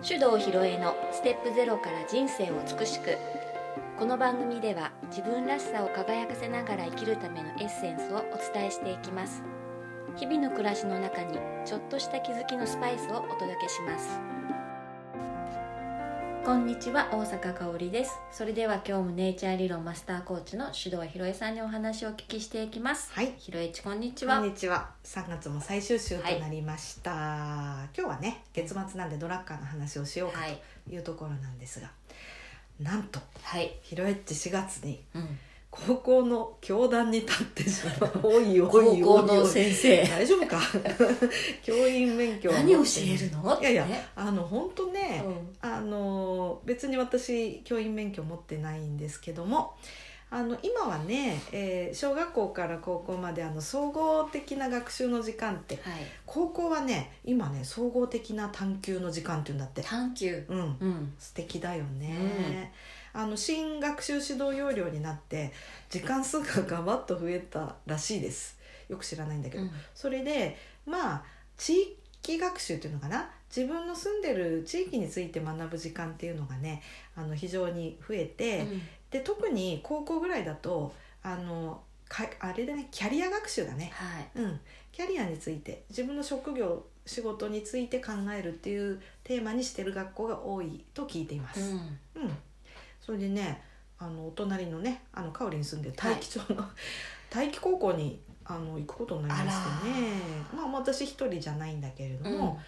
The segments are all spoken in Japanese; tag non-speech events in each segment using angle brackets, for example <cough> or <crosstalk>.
手動ひろえのステップゼロから人生を美しくこの番組では自分らしさを輝かせながら生きるためのエッセンスをお伝えしていきます。日々の暮らしの中にちょっとした気づきのスパイスをお届けします。こんにちは大阪香織です。それでは今日もネイチャー理論マスターコーチの手動ひろえさんにお話をお聞きしていきます。はい。ひろえちこんにちは。こんにちは。3月も最終週となりました。今日はね、月末なんでドラッカーの話をしようかはいというところなんですが、なんとはい。ヒロエッチ4月にうん高校の教壇に立ってしまう。おいお高いおい校の。先生。大丈夫か？<laughs> 教員免許は何教えるの？いやいやねあの本当ね、うん。あの別に私教員免許持ってないんですけどもあの今はね、えー小学校から高校まであの総合的な学習の時間ってはい。高校はね今ね総合的な探究の時間っていうんだって。探求うん。うん。素敵だよね、あの新学習指導要領になって時間数がガバッと増えたらしいです。よく知らないんだけど、うん。それでまあ地域学習っていうのかな？自分の住んでる地域について学ぶ時間っていうのがねあの非常に増えて、うん。で特に高校ぐらいだとあのかあれだねキャリア学習だね、はい。うん、キャリアについて自分の職業仕事について考えるっていうテーマにしてる学校が多いと聞いています。うん。うん、それでねあのお隣のねあのカオリに住んで大気町の、<laughs> 大気高校にあの行くことになりましてね。まあ私一人じゃないんだけれども、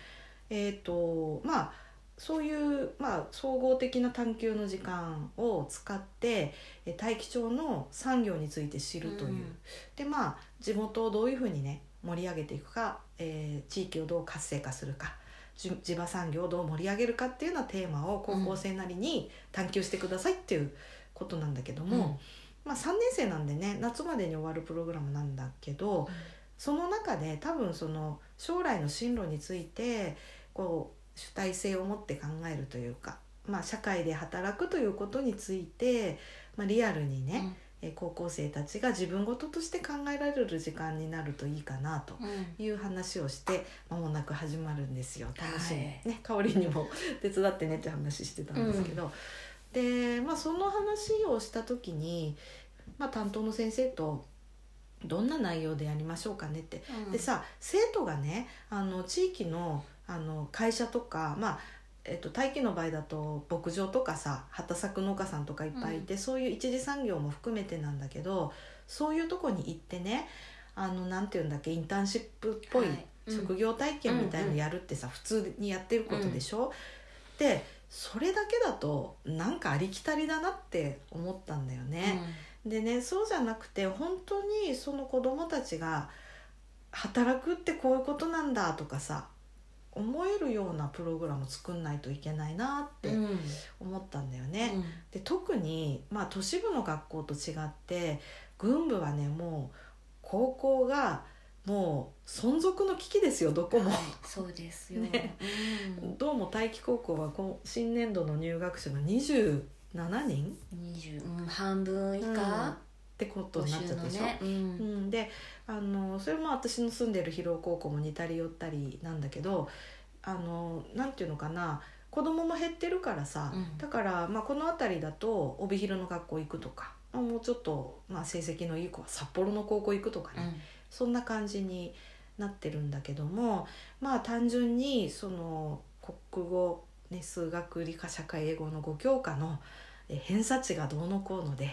えっ、とまあそういう、まあ、総合的な探究の時間を使ってえ大気町の産業について知るという、うん。でまあ地元をどういうふうにね盛り上げていくか、えー地域をどう活性化するか。じ地場産業をどう盛り上げるかっていうようなテーマを高校生なりに探求してくださいっていうことなんだけども、まあ、3年生なんでね夏までに終わるプログラムなんだけど、その中で多分その将来の進路についてこう主体性を持って考えるというか、まあ、社会で働くということについて、まあ、リアルにね、うんえー高校生たちが自分事として考えられる時間になるといいかなとうん。いう話をして間もなく始まるんですよ。楽しみ、はいね香りにも <laughs> 手伝ってねって話してたんですけど、で、まあ、その話をした時に、まあ、担当の先生とどんな内容でやりましょうかねって。うん。でさ生徒がねあの地域のあの会社とかまあえっと、大気の場合だと牧場とかさ畑作農家さんとかいっぱいいて、そういう一次産業も含めてなんだけどそういうとこに行ってねあのなんていうんだっけインターンシップっぽいはい。うん。職業体験みたいのやるってさ、普通にやってることでしょ、でそれだけだとなんかありきたりだなって思ったんだよね。でねそうじゃなくて本当にその子供たちが働くってこういうことなんだとかさ思えるようなプログラム作んないといけないなって思ったんだよね。うん。で特に、まあ、都市部の学校と違って軍部はねもう高校がもう存続の危機ですよどこも。はいそうですよ。ね。うん。どうも大気高校は新年度の入学者が27人？20うん半分以うんっ下てこと募になっちゃったでしょ。ねううん。ん、であのそれも私の住んでる広尾高校も似たり寄ったりなんだけどあのなんていうのかな子供も減ってるからさ、うん。だから、まあ、この辺りだと帯広の学校行くとか、まあもうちょっと、まあ、成績のいい子は札幌の高校行くとかね、そんな感じになってるんだけどもまあ単純にその国語、ね、数学理科社会英語の5教科のえ偏差値がどうのこうので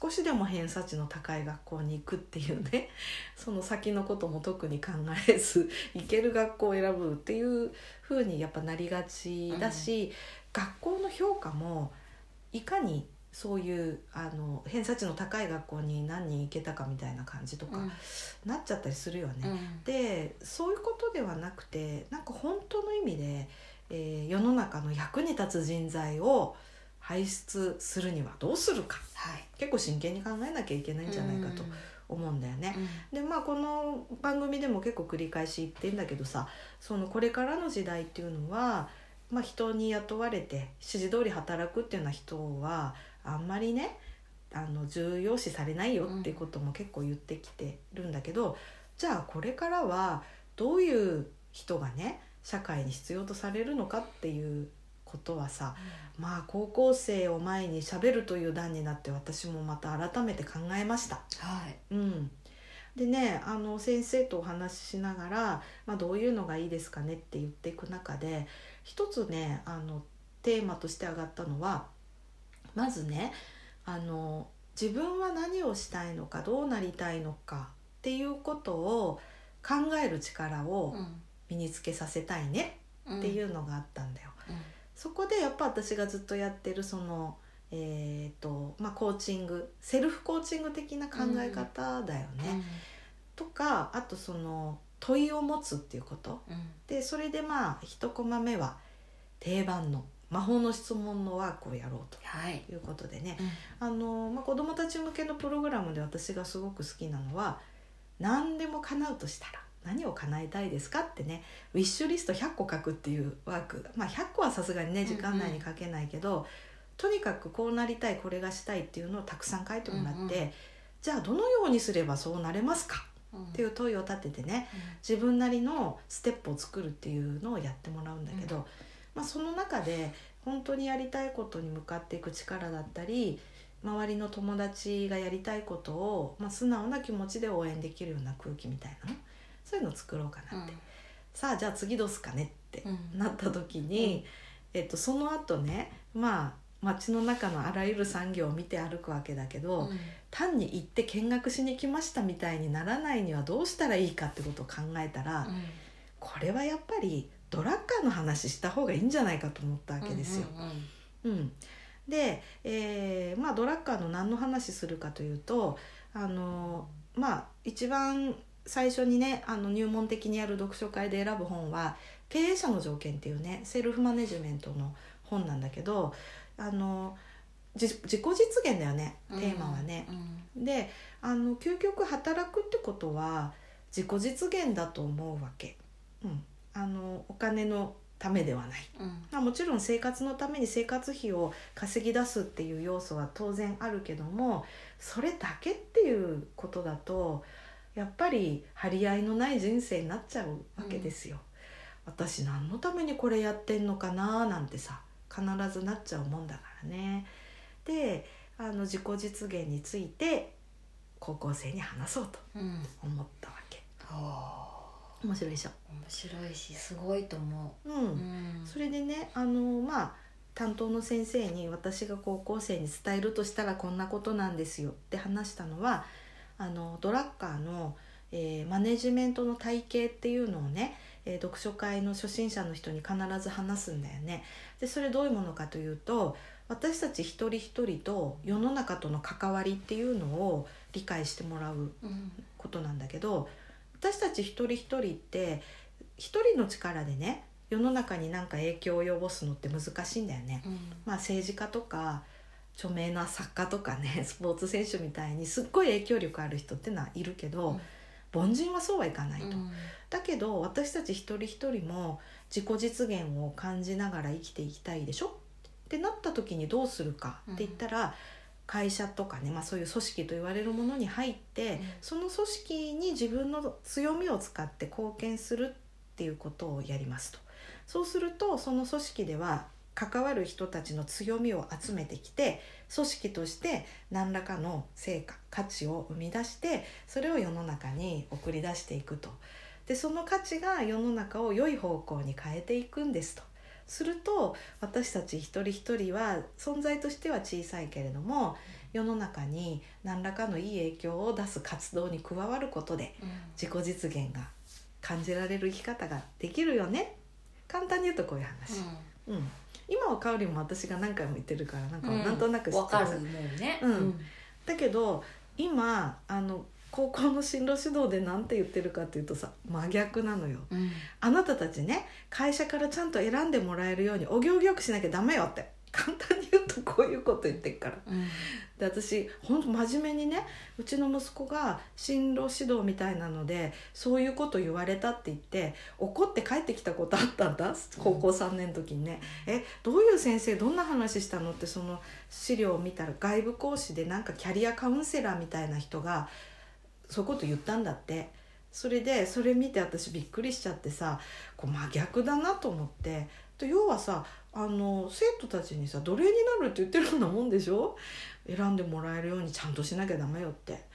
少しでも偏差値の高い学校に行くっていうね <laughs> その先のことも特に考えず行ける学校を選ぶっていう風にやっぱなりがちだし、学校の評価もいかにそういうあの偏差値の高い学校に何人行けたかみたいな感じとか、うんなっちゃったりするよね。うんでそういうことではなくてなんか本当の意味で、えー世の中の役に立つ人材を輩出するにはどうするか。はい。結構真剣に考えなきゃいけないんじゃないかと思うんだよね。でまあこの番組でも結構繰り返し言ってんだけどさそのこれからの時代っていうのは、まあ、人に雇われて指示通り働くっていうような人はあんまりねあの重要視されないよっていうことも結構言ってきてるんだけど、じゃあこれからはどういう人がね社会に必要とされるのかっていうことはさまあ高校生を前にしゃべるという段になって私もまた改めて考えました。はい。うん、でねあの先生とお話ししながら、まあ、どういうのがいいですかねって言っていく中で一つねあのテーマとして上がったのはまずねあの自分は何をしたいのかどうなりたいのかっていうことを考える力を身につけさせたいねっていううのがあったんだよ。ん。うんそこでやっぱ私がずっとやってるそのえーとまあ、コーチングセルフコーチング的な考え方だよね。とかあとその問いを持つっていうこと。うん。でそれでまあ一コマ目は定番の魔法の質問のワークをやろうはい。ということでね。あの、まあ、子どもたち向けのプログラムで私がすごく好きなのは何でも叶うとしたら何を叶えたいですかってねウィッシュリスト100個書くっていうワーク、まあ、100個はさすがにね時間内に書けないけど、とにかくこうなりたいこれがしたいっていうのをたくさん書いてもらって、うんうんじゃあどのようにすればそうなれますか？っていう問いを立ててね自分なりのステップを作るっていうのをやってもらうんだけど、うん。まあ、その中で本当にやりたいことに向かっていく力だったり周りの友達がやりたいことを、まあ、素直な気持ちで応援できるような空気みたいなのそういうのを作ろうかなって、さあじゃあ次どうすかねってうん。なった時に、えっと、その後ねまあ街の中のあらゆる産業を見て歩くわけだけど、うん。単に行って見学しに来ましたみたいにならないにはどうしたらいいかってことを考えたら、うん。これはやっぱりドラッカーの話した方がいいんじゃないかと思ったわけですよ。うんうんで、えーまあ、ドラッカーの何の話するかというとあのまあ一番最初にねあの入門的にやる読書会で選ぶ本は「経営者の条件」っていうねセルフマネジメントの本なんだけどあのじ自己実現だよねうんテーマはね。うん。であの究極働くってことは自己実現だと思うわけ、うん、あのお金のためではない、うん。まあ、もちろん生活のために生活費を稼ぎ出すっていう要素は当然あるけどもそれだけっていうことだとやっぱり張り合いのない人生になっちゃうわけですよ。私何のためにこれやってんのかななんてさ必ずなっちゃうもんだからね。であの自己実現について高校生に話そうとうん。思ったわけ。はあ。面白いでしょ？面白いしすごいと思う。ん。ううん。それでねあのまあ担当の先生に私が高校生に伝えるとしたらこんなことなんですよって話したのはあのドラッカーの、えーマネジメントの体系っていうのをね、えー読書会の初心者の人に必ず話すんだよね。でそれどういうものかというと私たち一人一人と世の中との関わりっていうのを理解してもらううんことなんだけど私たち一人一人って一人の力でね世の中に何か影響を及ぼすのって難しいんだよね。うんまあ、政治家とか著名な作家とかね <laughs> スポーツ選手みたいにすっごい影響力ある人ってのはいるけど、うん。凡人はそうはいかないと。うん。だけど私たち一人一人も自己実現を感じながら生きていきたいでしょ？ってなった時にどうするかって言ったら、会社とかね、まあ、そういう組織と言われるものに入って、うん。その組織に自分の強みを使って貢献するっていうことをやりますと。そうするとその組織では関わる人たちの強みを集めてきて組織として何らかの成果価値を生み出してそれを世の中に送り出していくと。でその価値が世の中を良い方向に変えていくんですと。すると私たち一人一人は存在としては小さいけれども世の中に何らかのいい影響を出す活動に加わることでうん。自己実現が感じられる生き方ができるよね。簡単に言うとこういう話、うん今はかおりも私が何回も言ってるからなんかうん。なんとなく知ってる。わかるもんね。うん。だけど今あの高校の進路指導で何て言ってるかっていうとさ真逆なのよ。うん。あなたたちね会社からちゃんと選んでもらえるようにお行儀よくしなきゃダメよって簡単に言うとこういうこと言ってっからうんで私ほんと真面目にねうちの息子が進路指導みたいなのでそういうこと言われたって言って怒って帰ってきたことあったんだ高校3年の時にね「えどういう先生どんな話したの?」ってその資料を見たら外部講師でなんかキャリアカウンセラーみたいな人がそういうこと言ったんだって。それでそれ見て私びっくりしちゃってさこう真逆だなと思ってと要はさあの生徒たちにさ奴隷になるって言ってるようなもんでしょ？選んでもらえるようにちゃんとしなきゃダメよって。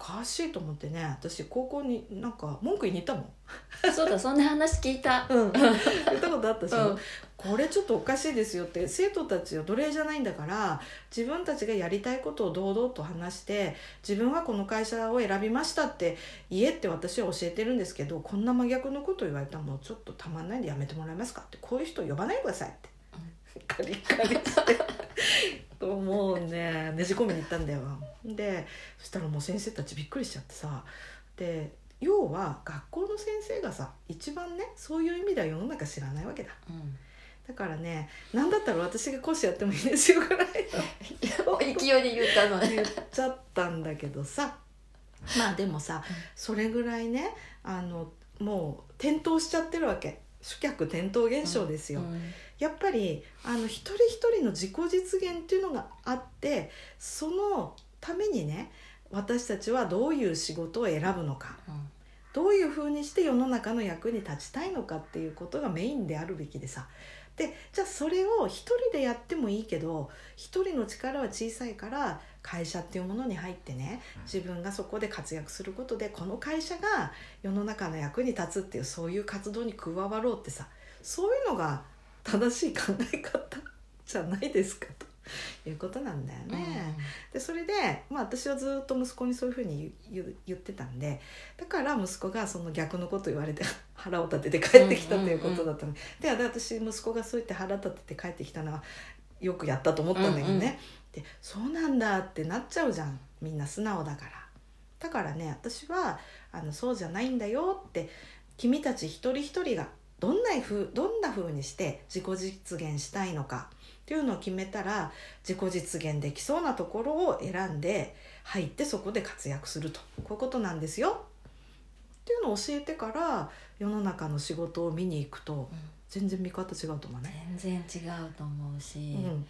おかしいと思ってね私高校になんか文句言いに行ったもん。そうだそんな話聞いた。うん、言ったことあったし、うん。これちょっとおかしいですよって生徒たちは奴隷じゃないんだから自分たちがやりたいことを堂々と話して自分はこの会社を選びましたって言えって私は教えてるんですけどこんな真逆のこと言われたらもうちょっとたまんないんでやめてもらえますかってこういう人呼ばないでくださいって、カリカリして。ともうね。ねじ込みに行ったんだよ。でそしたらもう先生たちびっくりしちゃってさ。で要は学校の先生がさ一番ねそういう意味では世の中知らないわけだ。うん。だからね何だったら私が講師やってもいいですよぐらい。<laughs> 勢いで言ったの。ね言っちゃったんだけどさ。まあでもさそれぐらいねあのもう転倒しちゃってるわけ。主客転倒現象ですよ、うんやっぱりあの一人一人の自己実現っていうのがあってそのためにね私たちはどういう仕事を選ぶのかどういうふうにして世の中の役に立ちたいのかっていうことがメインであるべきでさ。でじゃあそれを一人でやってもいいけど一人の力は小さいから会社っていうものに入ってね自分がそこで活躍することでこの会社が世の中の役に立つっていうそういう活動に加わろうってさそういうのが正しい考え方じゃないですかということなんだよね。でそれで、まあ、私はずっと息子にそういうふうに言ってたんでだから息子がその逆のこと言われて腹を立てて帰ってきたということだったの、でで私息子がそう言って腹立てて帰ってきたのはよくやったと思ったんだけどね、うんうん。でそうなんだってなっちゃうじゃんみんな素直だから。だからね私はあのそうじゃないんだよって君たち一人一人がどんなふうどんな風にして自己実現したいのかっていうのを決めたら自己実現できそうなところを選んで入ってそこで活躍するとこういうことなんですよっていうのを教えてから世の中の仕事を見に行くと全然見方違うと思うね。全然違うと思うし、うん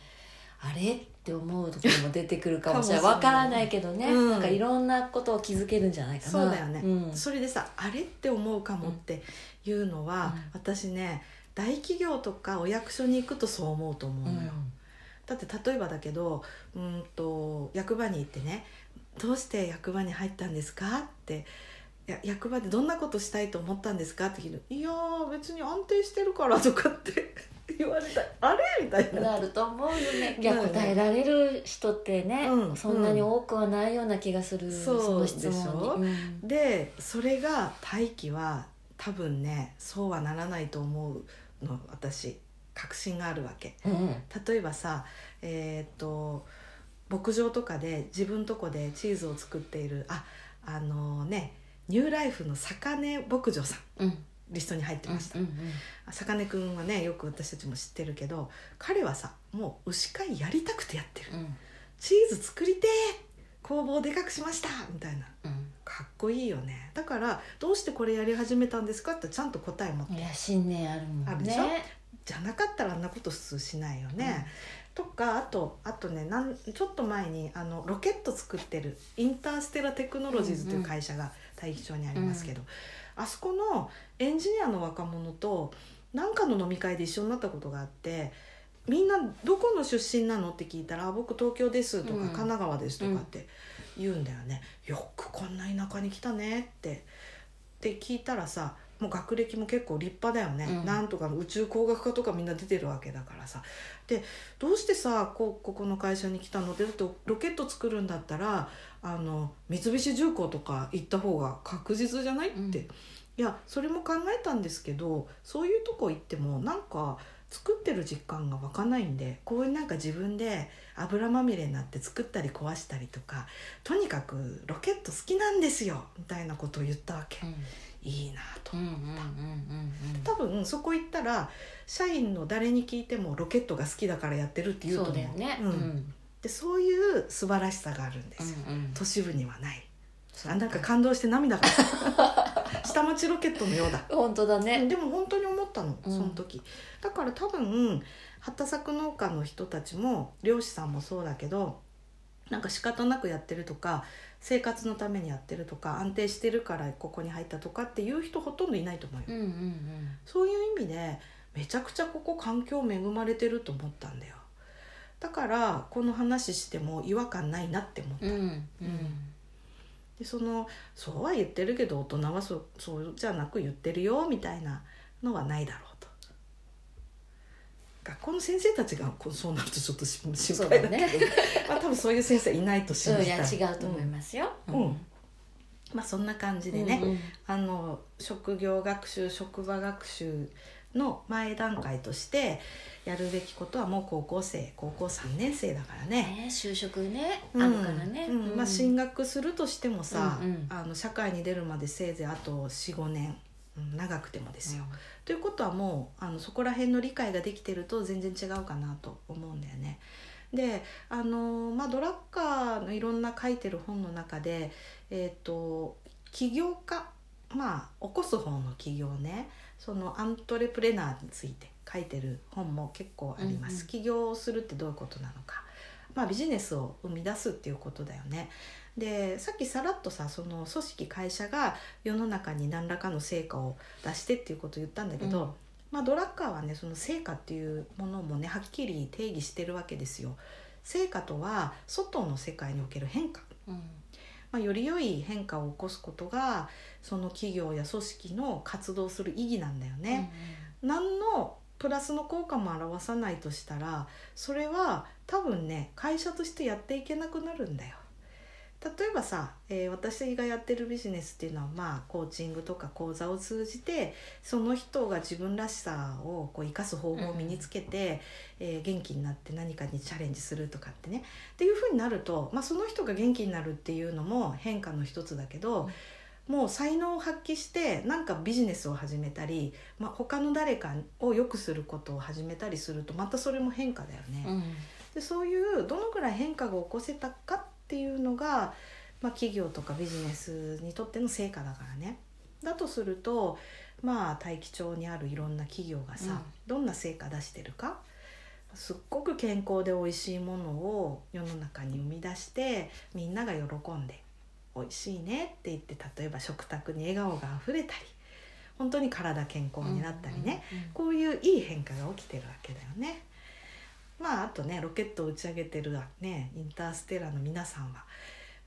あれ？って思うところも出てくるかもしれない。わからないけどね、うん。なんかいろんなことを気づけるんじゃないかな。そうだよね、うん。それでさあれって思うかもっていうのは、うん。私ね大企業とかお役所に行くとそう思うと思うのよ、だって例えばだけどうんと役場に行ってね「どうして役場に入ったんですか?」って「や役場でどんなことしたいと思ったんですか?」って聞いて「いやー別に安定してるから」とかって言われた「あれ?」みたいな。なると思うよね。いや答えられる人ってね、うんそんなに多くはないような気がする、そうの質でしょ問に、うん。でそれが大気は多分ねそうはならないと思うの私。確信があるわけ。うん。例えばさえーっと牧場とかで自分とこでチーズを作っているああのねニューライフの坂根牧場さんリストに入ってました、うん坂根くんはねよく私たちも知ってるけど彼はさもう牛飼いやりたくてやってる。うん。チーズ作りてー工房でかくしましたみたいな。うん。かっこいいよね。だからどうしてこれやり始めたんですかってちゃんと答え持って。うんいや信念あるもんね。あるでしょ？じゃなかったらあんなこと普通しないよね、とかあとあとねなんちょっと前にあのロケット作ってるインターステラテクノロジーズという会社が大気町にありますけど、あそこのエンジニアの若者と何かの飲み会で一緒になったことがあってみんな「どこの出身なの?」って聞いたらあ「僕東京です」とか、うん神奈川です」とかって言うんだよね。よくこんな田舎に来たねって。って聞いたらさもう学歴も結構立派だよね、うん。なんとかの宇宙工学科とかみんな出てるわけだからさ。でどうしてさこうここの会社に来たの？ってだってロケット作るんだったらあの三菱重工とか行った方が確実じゃない？って、うん。いやそれも考えたんですけどそういうとこ行ってもなんか作ってる実感が湧かないんでこういうなんか自分で油まみれになって作ったり壊したりとかとにかくロケット好きなんですよみたいなことを言ったわけ。うん。いいなとうんうんうんうん多分そこ行ったら社員の誰に聞いてもロケットが好きだからやってるってうん言うと思う。そうだよね。ううん。んでそういう素晴らしさがあるんですよ、うん都市部にはない。あなんか感動して涙が。<laughs> 下町ロケットのようだ。本当だね。でも本当に思ったのうん。その時、だから多分畑作農家の人たちも漁師さんもそうだけどなんか仕方なくやってるとか生活のためにやってるとか安定してるからここに入ったとかっていう人ほとんどいないと思うよ、うんうんそういう意味でめちゃくちゃここ環境恵まれてると思ったんだよ。だからこの話しても違和感ないなって思った、うんうん。うん。でそのそうは言ってるけど大人はそうそうじゃなく言ってるよみたいなのはないだろうと。学校の先生たちがこうそうなるとちょっと心配だけどだね。<laughs> まあ多分そういう先生いないと信じたい。や違うと思いますよ。うん。うん。まあそんな感じでね、うんうん。あの職業学習職場学習の前段階としてやるべきことはもう高校生高校3年生だからね。ね就職ねうん。あるからね。うん。まあ、進学するとしてもさ、うんうん。あの社会に出るまでせいぜいあと45年、うん長くてもですよ。ということはもうあのそこら辺の理解ができてると全然違うかなと思うんだよね。であの、まあ、ドラッカーのいろんな書いてる本の中で、えー、と起業家まあ起こす方の起業ねそのアントレプレナーについて書いてる本も結構あります。うんうん起業をするってどういうことなのか。まあ、ビジネスを生み出すっていうことだよね。でさっきさらっとさその組織会社が世の中に何らかの成果を出してっていうことを言ったんだけど、うんまあ、ドラッカーはねその成果っていうものもねはっきり定義してるわけですよ。成果とは外の世界における変化、うんまあ、より良い変化を起こすことがその企業や組織の活動する意義なんだよね。何のプラスの効果も表さないとしたらそれは多分ね会社としてやっていけなくなるんだよ。例えばさ、えー私がやってるビジネスっていうのはまあコーチングとか講座を通じてその人が自分らしさをこう生かす方法を身につけて、えー元気になって何かにチャレンジするとかってねっていうふうになると、まあ、その人が元気になるっていうのも変化の一つだけど、もう才能を発揮してなんかビジネスを始めたり、まあ、他の誰かを良くすることを始めたりするとまたそれも変化だよね。うんでそういうどのくらい変化が起こせたかっていうのが、まあ、企業とかビジネスにとっての成果だからね。だとするとまあ大気町にあるいろんな企業がさ、うんどんな成果出してるかすっごく健康で美味しいものを世の中に生み出してみんなが喜んで美味しいねって言って例えば食卓に笑顔があふれたり本当に体健康になったりね、こういういい変化が起きてるわけだよね。まああとねロケットを打ち上げてるねインターステラーの皆さんは。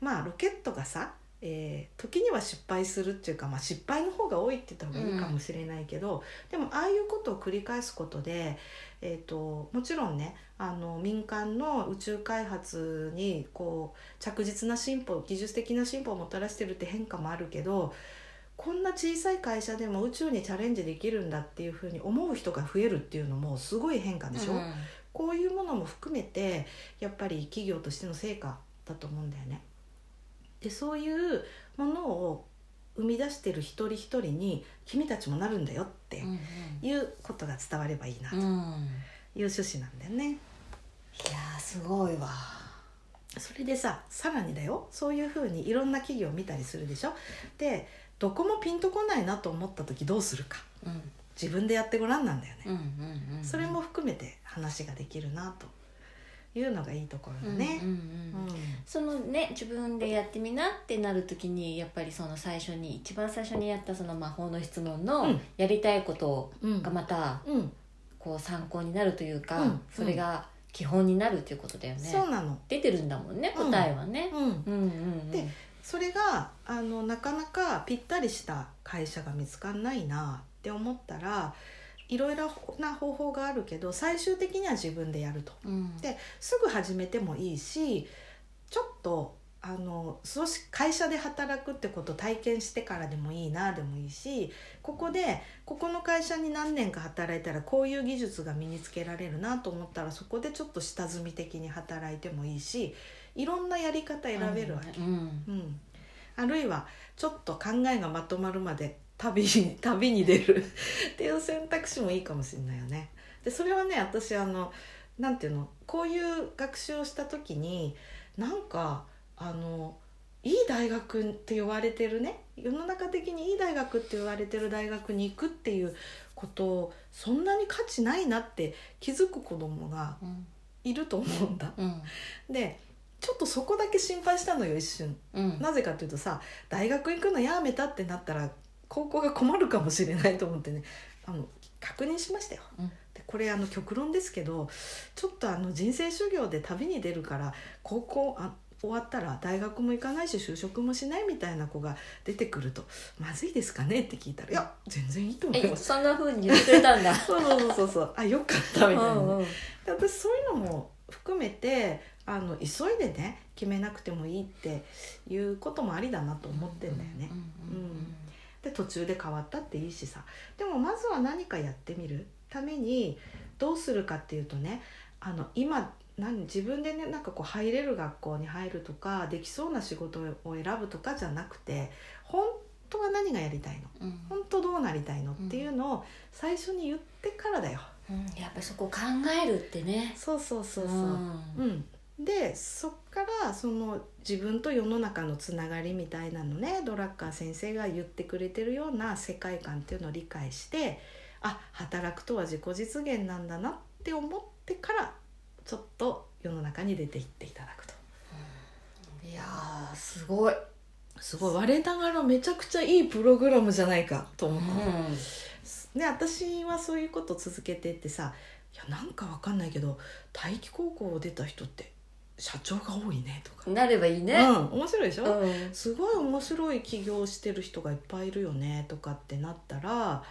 まあロケットがさ、えー時には失敗するっていうか、まあ、失敗の方が多いって言った方がいいかもしれないけど、でもああいうことを繰り返すことで、えー、ともちろんねあの民間の宇宙開発にこう着実な進歩技術的な進歩をもたらしてるって変化もあるけどこんな小さい会社でも宇宙にチャレンジできるんだっていうふうに思う人が増えるっていうのもすごい変化でしょ、うん。こういうものも含めてやっぱり企業としての成果だと思うんだよね。でそういうものを生み出してる一人一人に君たちもなるんだよってうんいうことが伝わればいいなと。うんうん。いう趣旨なんだよね。いやーすごいわ。それでささらにだよ。そういうふうにいろんな企業を見たりするでしょ。でどこもピンとこないなと思った時どうするか。うん自分でやってごらんなんだよね。うんうんうんそれも含めて話ができるなというのがいいところだね。うんうんうんうん。そのね自分でやってみなってなる時にやっぱりその最初に一番最初にやったその魔法の質問うのん。やりたいことうんがまたうん。こう参考になるというか、うん。それが基本になるっていうことだよね。そうなの。出てるんだもんねうん。答えはね、うん。うん、うんうん。でそれがあのなかなかぴったりした会社が見つかんないなって思ったらいろいろな方法があるけど最終的には自分でやると。うんですぐ始めてもいいしちょっとあの組織会社で働くってことを体験してからでもいいなでもいいしここでここの会社に何年か働いたらこういう技術が身につけられるなと思ったらそこでちょっと下積み的に働いてもいいしいろんなやり方選べるわけ。うんうん、あるいはちょっと考えがまとまるまで旅に <laughs> 旅に出る。<laughs> っていう選択肢もいいかもしれないよね。でそれはね私あのなんていうのこういう学習をした時になんかあのいい大学って言われてるね。世の中的にいい大学って言われてる大学に行くっていうことをそんなに価値ないなって気づく子供がうん。いると思うんだ。うん。でちょっとそこだけ心配したのよ一瞬。うん。なぜかというとさ大学行くのやめたってなったら高校が困るかもしれないと思ってねあの確認しましたよ、うん。でこれあの極論ですけどちょっとあの人生修行で旅に出るから高校あ終わったら大学も行かないし就職もしないみたいな子が出てくるとまずいですかねって聞いたら「いや全然いいと思いえます」そんな風に言ってたんだ。<laughs> そうそうそうそう。あよかったみたいな。ね、うんうん。で私そういうのも含めてあの急いでね決めなくてもいいっていうこともありだなと思ってんだよね。うん。うんで途中で変わったっていいしさ。でもまずは何かやってみる。ためにどうするかっていうとねあの今何自分でねなんかこう入れる学校に入るとかできそうな仕事を選ぶとかじゃなくて本当は何がやりたいの？うん。本当どうなりたいのっていうのを最初に言ってからだよ。うん。やっぱりそこ考えるってね。そうそうそうそう。ん。うん、でそっからその自分と世の中のつながりみたいなのねドラッカー先生が言ってくれてるような世界観っていうのを理解してあ働くとは自己実現なんだなって思ってからちょっと世の中に出ていっていただくと。いやーすごい、すごい。我ながらめちゃくちゃいいプログラムじゃないかとう思った、ん、ね、私はそういうこと続けてってさいやなんかわかんないけど大気高校を出た人って社長が多いねとか、なればいいね、うん、面白いでしょ、うん。すごい面白い起業してる人がいっぱいいるよねとかってなったら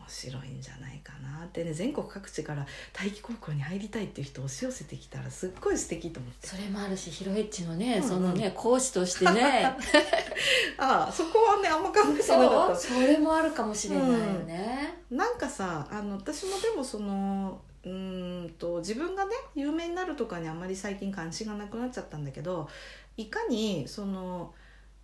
面白いんじゃないかなってね。全国各地から大気高校に入りたいっていう人押し寄せてきたらすっごい素敵と思って。それもあるしヒロエッチのね、うんうん。そのね講師としてね。<laughs> ああそこはねあんま考えてなかっそれもあるかもしれないよね、たなんかさあの私もでもそのうーんと自分がね有名になるとかにあんまり最近関心がなくなっちゃったんだけどいかにその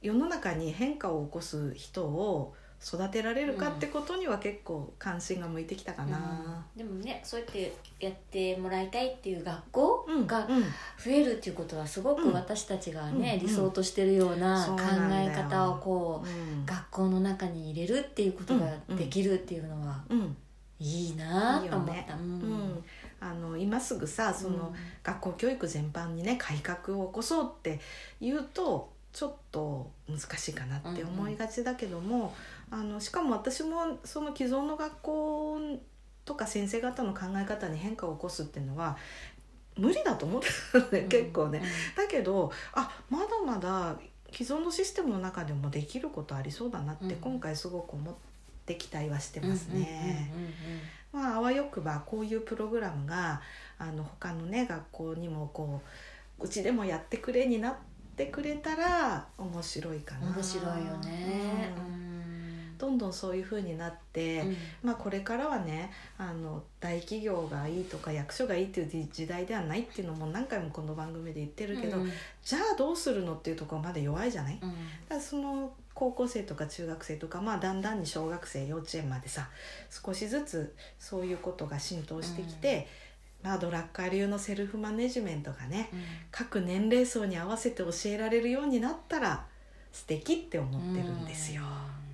世の中に変化を起こす人を育てられるかってことには結構関心が向いてきたかな。でもねそうやってやってもらいたいっていう学校うんがうん。増えるっていうことはすごくうん。私たちがね、うん理想としてるような考え方をこううん。学校の中に入れるっていうことができるっていうのはうんいいなと思った。いいよね。うん。あの今すぐさその、学校教育全般にね改革を起こそうって言うとちょっと難しいかなって思いがちだけども、あのしかも私もその既存の学校とか先生方の考え方に変化を起こすっていうのは無理だと思ってたのね、結構ね。だけどあまだまだ既存のシステムの中でもできることありそうだなって、うん。今回すごく思って期待はしてうんますね。まあ、あわよくばこういうプログラムがあの他のね学校にもこううちでもやってくれになってくれたら面白いかな。面白いよね。うんどんどんそういう風になって、うん。まあ、これからはねあの大企業がいいとか役所がいいっていう時代ではないっていうのも何回もこの番組で言ってるけど、うん。じゃあどうするのっていうところまで弱いじゃない、うん。だからその高校生とか中学生とか、まあ、だんだんに小学生幼稚園までさ少しずつそういうことが浸透してきて、まあ、ドラッカー流のセルフマネジメントがね各年齢層に合わせて教えられるようになったら素敵って思ってるんですよ。素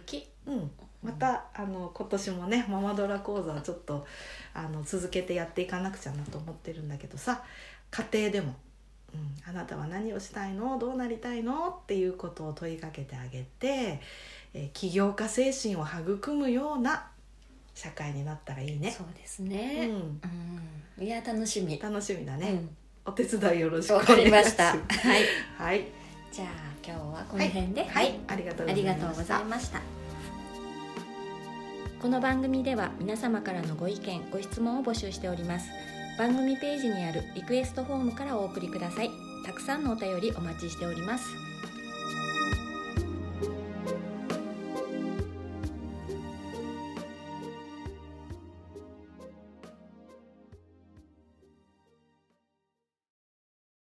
敵うんまたあの今年もねママドラ講座をちょっとあの続けてやっていかなくちゃなと思ってるんだけどさ家庭でも、うん「あなたは何をしたいの？どうなりたいの?」っていうことを問いかけてあげて、えー起業家精神を育むような社会になったらいいね。そうですうね。ん、うんいや楽しみ。楽しみだね、うんお手伝いよろしくお願いしますりました。はい。はい、じゃあ今日はこの辺で、はい、ありがとうございありがとうございました。この番組では皆様からのご意見、ご質問を募集しております。番組ページにあるリクエストフォームからお送りください。たくさんのお便りお待ちしております。